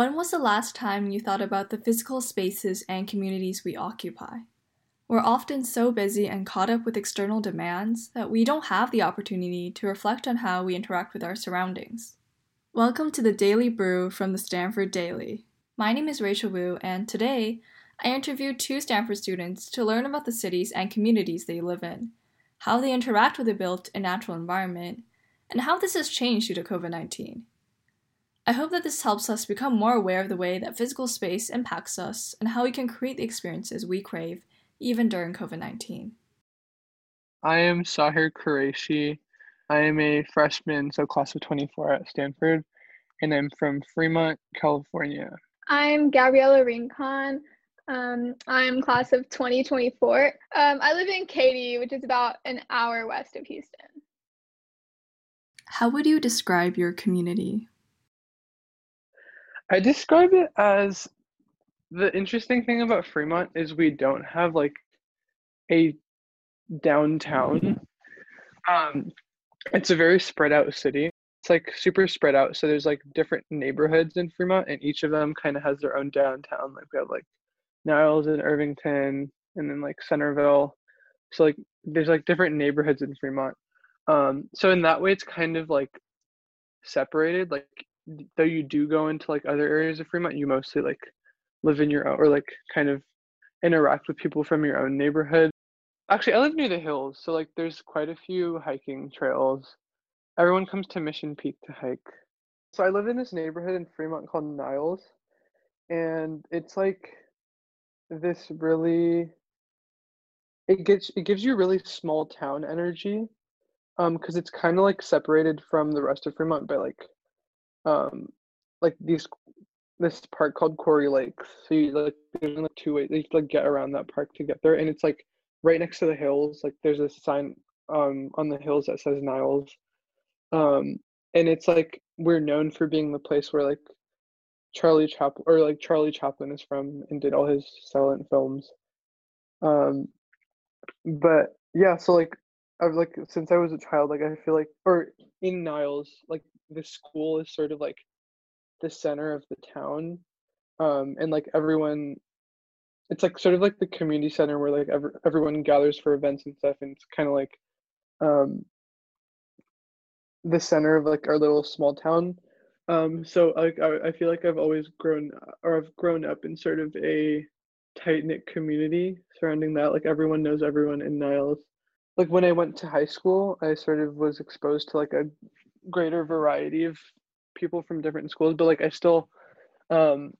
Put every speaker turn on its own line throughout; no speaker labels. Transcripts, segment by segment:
When was the last time you thought about the physical spaces and communities we occupy? We're often so busy and caught up with external demands that we don't have the opportunity to reflect on how we interact with our surroundings. Welcome to the Daily Brew from the Stanford Daily. My name is Rachel Wu, and today I interviewed two Stanford students to learn about the cities and communities they live in, how they interact with the built and natural environment, and how this has changed due to COVID 19. I hope that this helps us become more aware of the way that physical space impacts us and how we can create the experiences we crave even during COVID 19.
I am Sahir Qureshi. I am a freshman, so class of 24 at Stanford, and I'm from Fremont, California.
I'm Gabriella Rincon. Um, I'm class of 2024. Um, I live in Katy, which is about an hour west of Houston.
How would you describe your community?
I describe it as the interesting thing about Fremont is we don't have like a downtown. Um, it's a very spread out city. It's like super spread out. So there's like different neighborhoods in Fremont, and each of them kind of has their own downtown. Like we have like Niles and Irvington, and then like Centerville. So like there's like different neighborhoods in Fremont. Um, so in that way, it's kind of like separated. Like though you do go into like other areas of Fremont, you mostly like live in your own or like kind of interact with people from your own neighborhood. Actually, I live near the hills, so like there's quite a few hiking trails. Everyone comes to Mission Peak to hike. So I live in this neighborhood in Fremont called Niles, and it's like this really it gets it gives you really small town energy um because it's kind of like separated from the rest of Fremont by like um like these this park called Quarry Lakes. So you like there's like two ways you like get around that park to get there, and it's like right next to the hills. Like there's a sign um on the hills that says Niles, um and it's like we're known for being the place where like Charlie Chaplin or like Charlie Chaplin is from and did all his silent films. Um, but yeah, so like I've like since I was a child, like I feel like or in Niles, like the school is sort of like the center of the town um and like everyone it's like sort of like the community center where like every, everyone gathers for events and stuff and it's kind of like um the center of like our little small town. Um so like I, I feel like i've always grown or i've grown up in sort of a tight knit community surrounding that like everyone knows everyone in niles. Like when i went to high school i sort of was exposed to like a greater variety of people from different schools, but like I still um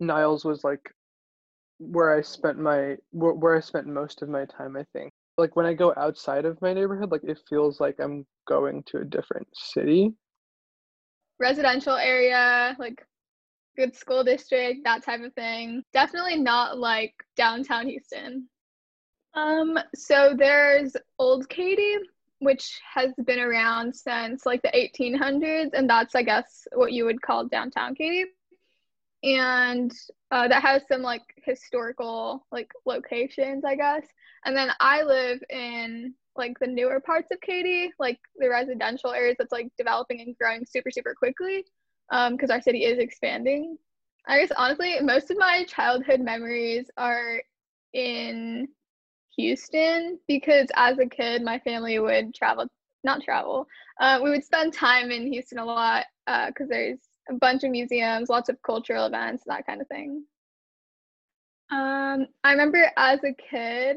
Niles was like where I spent my where, where I spent most of my time, I think. Like when I go outside of my neighborhood, like it feels like I'm going to a different city.
Residential area, like good school district, that type of thing. Definitely not like downtown Houston. Um, so there's Old Katy, which has been around since like the 1800s, and that's I guess what you would call downtown Katy. And uh, that has some like historical like locations, I guess. And then I live in like the newer parts of Katy, like the residential areas that's like developing and growing super super quickly, because um, our city is expanding. I guess honestly, most of my childhood memories are in Houston because as a kid, my family would travel, not travel, uh, we would spend time in Houston a lot because uh, there's a bunch of museums, lots of cultural events, that kind of thing. Um, I remember as a kid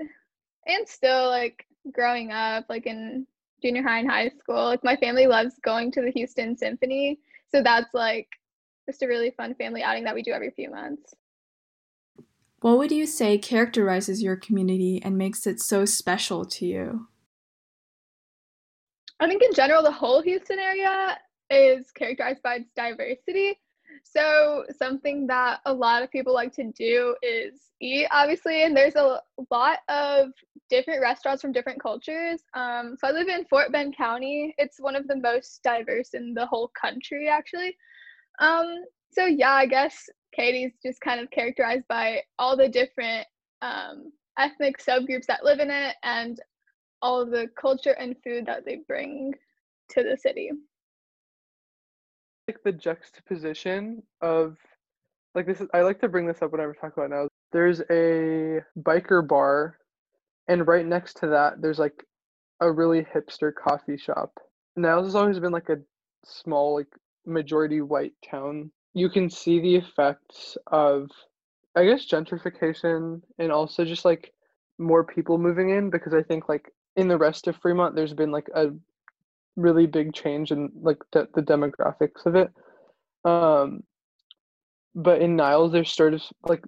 and still like growing up, like in junior high and high school, like my family loves going to the Houston Symphony. So that's like just a really fun family outing that we do every few months.
What would you say characterizes your community and makes it so special to you?
I think in general, the whole Houston area is characterized by its diversity. So, something that a lot of people like to do is eat, obviously, and there's a lot of different restaurants from different cultures. Um, so, I live in Fort Bend County. It's one of the most diverse in the whole country, actually. Um, so, yeah, I guess Katy's just kind of characterized by all the different um, ethnic subgroups that live in it and all of the culture and food that they bring to the city.
like the juxtaposition of like this is, I like to bring this up whenever I talk about Niles. There's a biker bar and right next to that there's like a really hipster coffee shop. Niles has always been like a small like majority white town. You can see the effects of I guess gentrification and also just like more people moving in because I think like in the rest of Fremont there's been like a really big change in like the, the demographics of it. Um but in Niles there's sort of like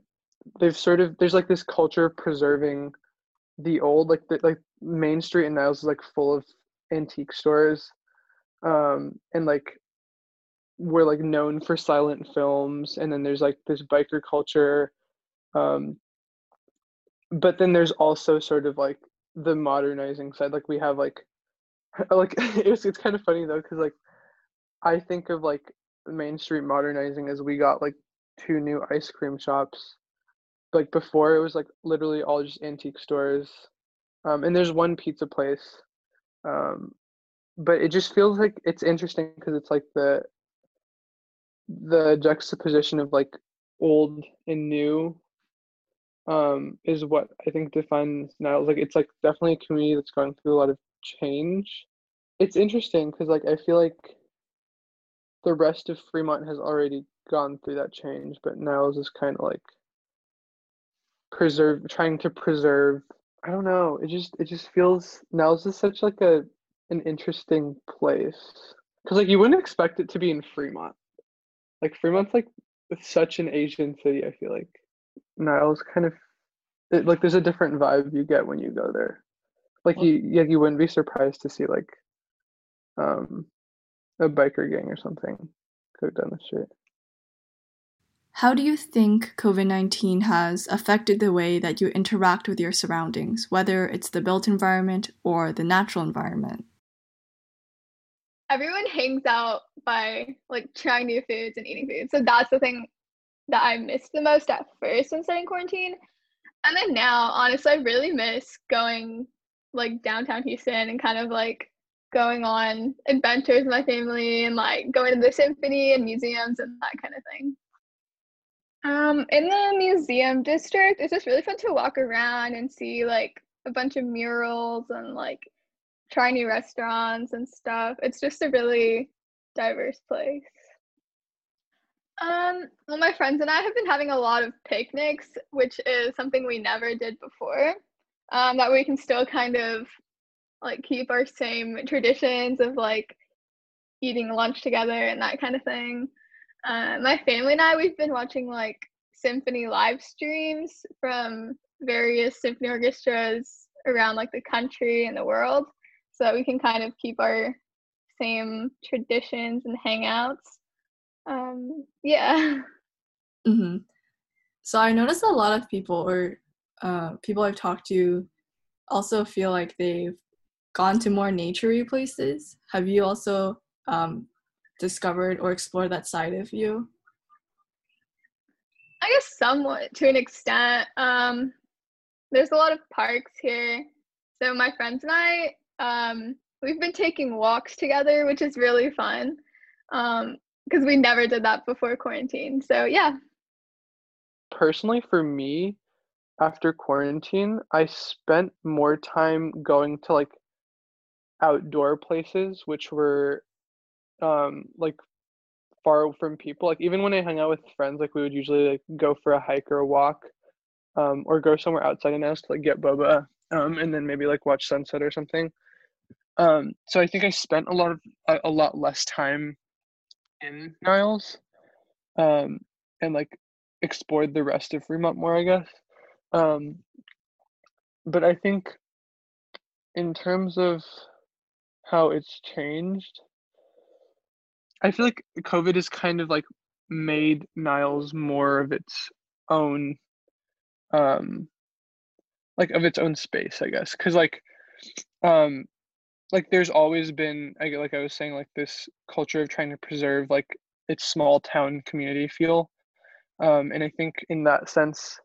they've sort of there's like this culture of preserving the old like the like Main Street in Niles is like full of antique stores. Um and like we're like known for silent films and then there's like this biker culture um but then there's also sort of like the modernizing side like we have like like it's it's kind of funny though because like i think of like main street modernizing as we got like two new ice cream shops. Like before it was like literally all just antique stores um and there's one pizza place um but it just feels like it's interesting because it's like the the juxtaposition of like old and new um is what I think defines Niles like it's like definitely a community that's going through a lot of change. It's interesting because like I feel like the rest of Fremont has already gone through that change, but now is just kind of like preserve trying to preserve I don't know, it just it just feels Niles is such like a an interesting place. Cause like you wouldn't expect it to be in Fremont. Like Fremont's like such an Asian city. I feel like Niles kind of it, like there's a different vibe you get when you go there. Like you, yeah, you wouldn't be surprised to see like um a biker gang or something go down the street.
How do you think COVID 19 has affected the way that you interact with your surroundings, whether it's the built environment or the natural environment?
Everyone hangs out by like trying new foods and eating food. So that's the thing that I missed the most at first when starting quarantine. And then now, honestly, I really miss going like downtown Houston and kind of like going on adventures with my family and like going to the symphony and museums and that kind of thing. Um, in the museum district, it's just really fun to walk around and see like a bunch of murals and like try new restaurants and stuff. It's just a really diverse place. Um, well, my friends and I have been having a lot of picnics, which is something we never did before. Um, that we can still kind of like keep our same traditions of like eating lunch together and that kind of thing. Uh, my family and I, we've been watching like symphony live streams from various symphony orchestras around like the country and the world so that we can kind of keep our same traditions and hangouts. Um, yeah.
Mm-hmm. So I noticed a lot of people, or uh, people I've talked to, also feel like they've gone to more naturey places. Have you also um, discovered or explored that side of you?
I guess somewhat to an extent. Um, there's a lot of parks here. So my friends and I um, we've been taking walks together, which is really fun because um, we never did that before quarantine. So, yeah.
Personally, for me, after quarantine, I spent more time going to like outdoor places, which were um, like far from people. Like, even when I hung out with friends, like, we would usually like go for a hike or a walk. Um, or go somewhere outside of house to like get boba um, and then maybe like watch sunset or something um, so I think I spent a lot of a, a lot less time in Niles, um, and like explored the rest of Fremont more, I guess. Um, but I think in terms of how it's changed, I feel like COVID has kind of like made Niles more of its own, um, like of its own space, I guess, because like, um, like there's always been like I was saying like this culture of trying to preserve like its small town community feel um and I think in that sense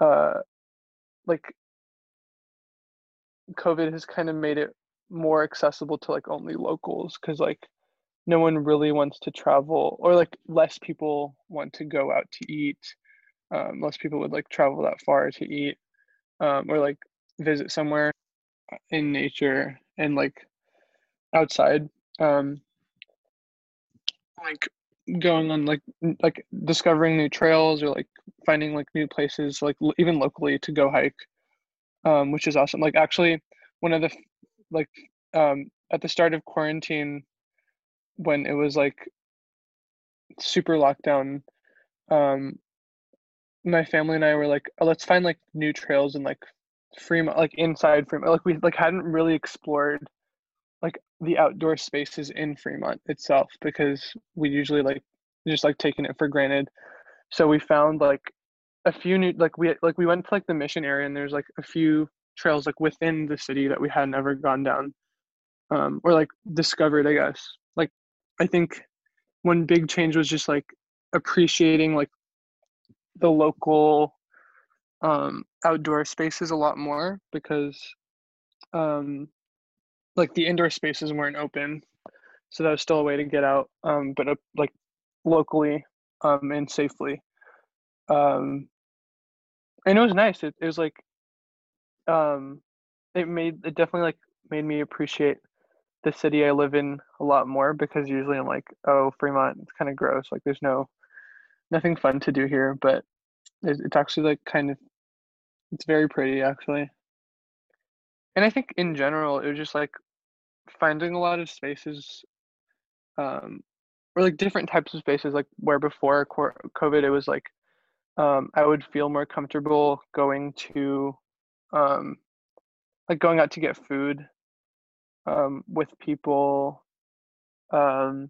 uh like covid has kind of made it more accessible to like only locals cuz like no one really wants to travel or like less people want to go out to eat um, less people would like travel that far to eat um, or like visit somewhere in nature and like outside um like going on like like discovering new trails or like finding like new places like even locally to go hike um which is awesome. Like actually one of the like um at the start of quarantine when it was like super lockdown um my family and I were like oh, let's find like new trails and like Fremont like inside Fremont like we like hadn't really explored like the outdoor spaces in Fremont itself because we usually like just like taking it for granted. So we found like a few new like we like we went to like the mission area and there's like a few trails like within the city that we had never gone down um or like discovered, I guess. Like I think one big change was just like appreciating like the local um outdoor spaces a lot more because um like the indoor spaces weren't open, so that was still a way to get out, um, but uh, like locally um, and safely. Um, and it was nice. It, it was like um, it made it definitely like made me appreciate the city I live in a lot more because usually I'm like, oh, Fremont, it's kind of gross. Like there's no nothing fun to do here, but it's, actually like kind of it's very pretty actually. And I think in general, it was just like finding a lot of spaces um or like different types of spaces like where before covid it was like um i would feel more comfortable going to um like going out to get food um with people um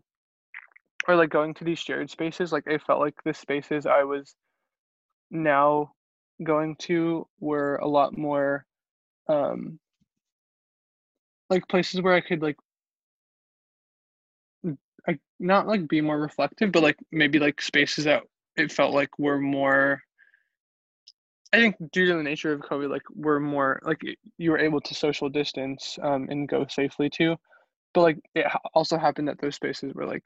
or like going to these shared spaces like i felt like the spaces i was now going to were a lot more um like places where I could like I not like be more reflective, but like maybe like spaces that it felt like were more I think due to the nature of COVID, like we're more like you were able to social distance um, and go safely too, but like it also happened that those spaces were like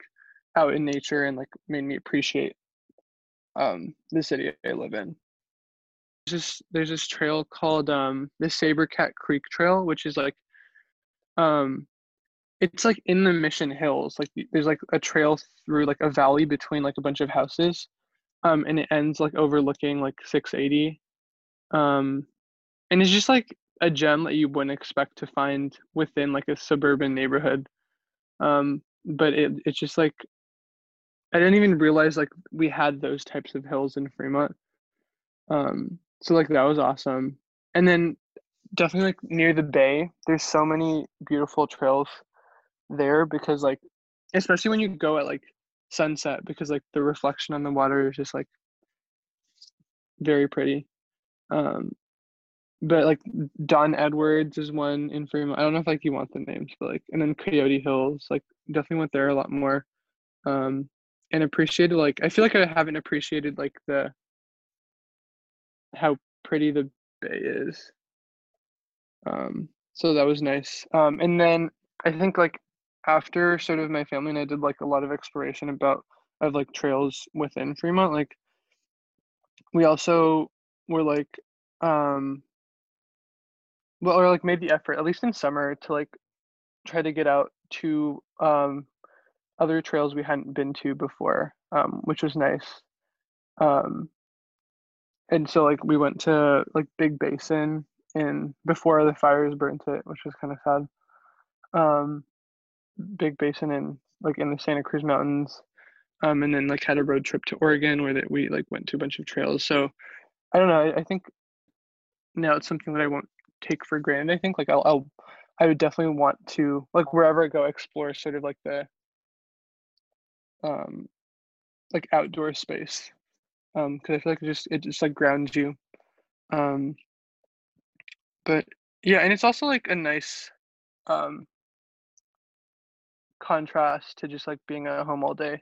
out in nature and like made me appreciate um, the city I live in. There's this there's this trail called um, the Sabercat Creek Trail, which is like um it's like in the mission hills like there's like a trail through like a valley between like a bunch of houses um and it ends like overlooking like 680 um and it's just like a gem that you wouldn't expect to find within like a suburban neighborhood um but it it's just like i didn't even realize like we had those types of hills in fremont. Um so like that was awesome. And then definitely like near the bay there's so many beautiful trails there because like especially when you go at like sunset because like the reflection on the water is just like very pretty. Um but like don edwards is one in fremont. I don't know if like you want the names but like and then coyote hills like definitely went there a lot more. Um and appreciated like i feel like i haven't appreciated like the how pretty the bay is um, so that was nice. Um, and then I think like after sort of my family and I did like a lot of exploration about of like trails within Fremont, like we also were like um well or like made the effort at least in summer to like try to get out to um other trails we hadn't been to before um which was nice um and so like we went to like big basin and before the fires burnt it, which was kind of sad. Um, big basin and like in the Santa Cruz Mountains, um, and then like had a road trip to Oregon where that we like went to a bunch of trails. So I don't know. I, I think now it's something that I won't take for granted. I think like I'll, I'll I would definitely want to like wherever I go explore sort of like the um like outdoor space um because I feel like it just it just like grounds you um but yeah, and it's also like a nice um contrast to just like being at home all day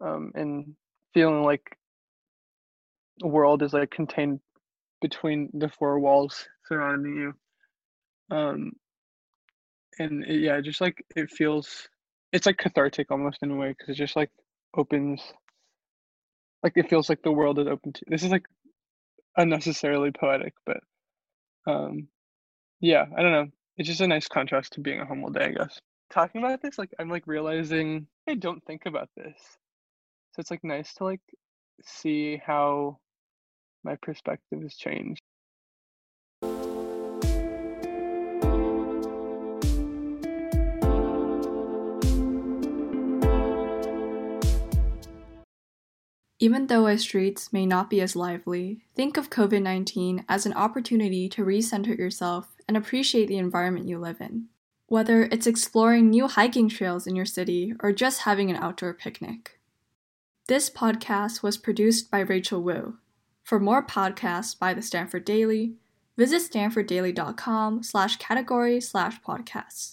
um and feeling like the world is like contained between the four walls surrounding you um and it, yeah just like it feels it's like cathartic almost in a way because it just like opens like it feels like the world is open to this is like unnecessarily poetic but um yeah i don't know. It's just a nice contrast to being a home all day i guess. Talking about this like i'm like realizing i don't think about this. So it's like nice to like see how my perspective has changed
Even though our streets may not be as lively, think of COVID 19 as an opportunity to recenter yourself and appreciate the environment you live in. Whether it's exploring new hiking trails in your city or just having an outdoor picnic. This podcast was produced by Rachel Wu. For more podcasts by the Stanford Daily, visit stanforddaily.com slash category slash podcasts.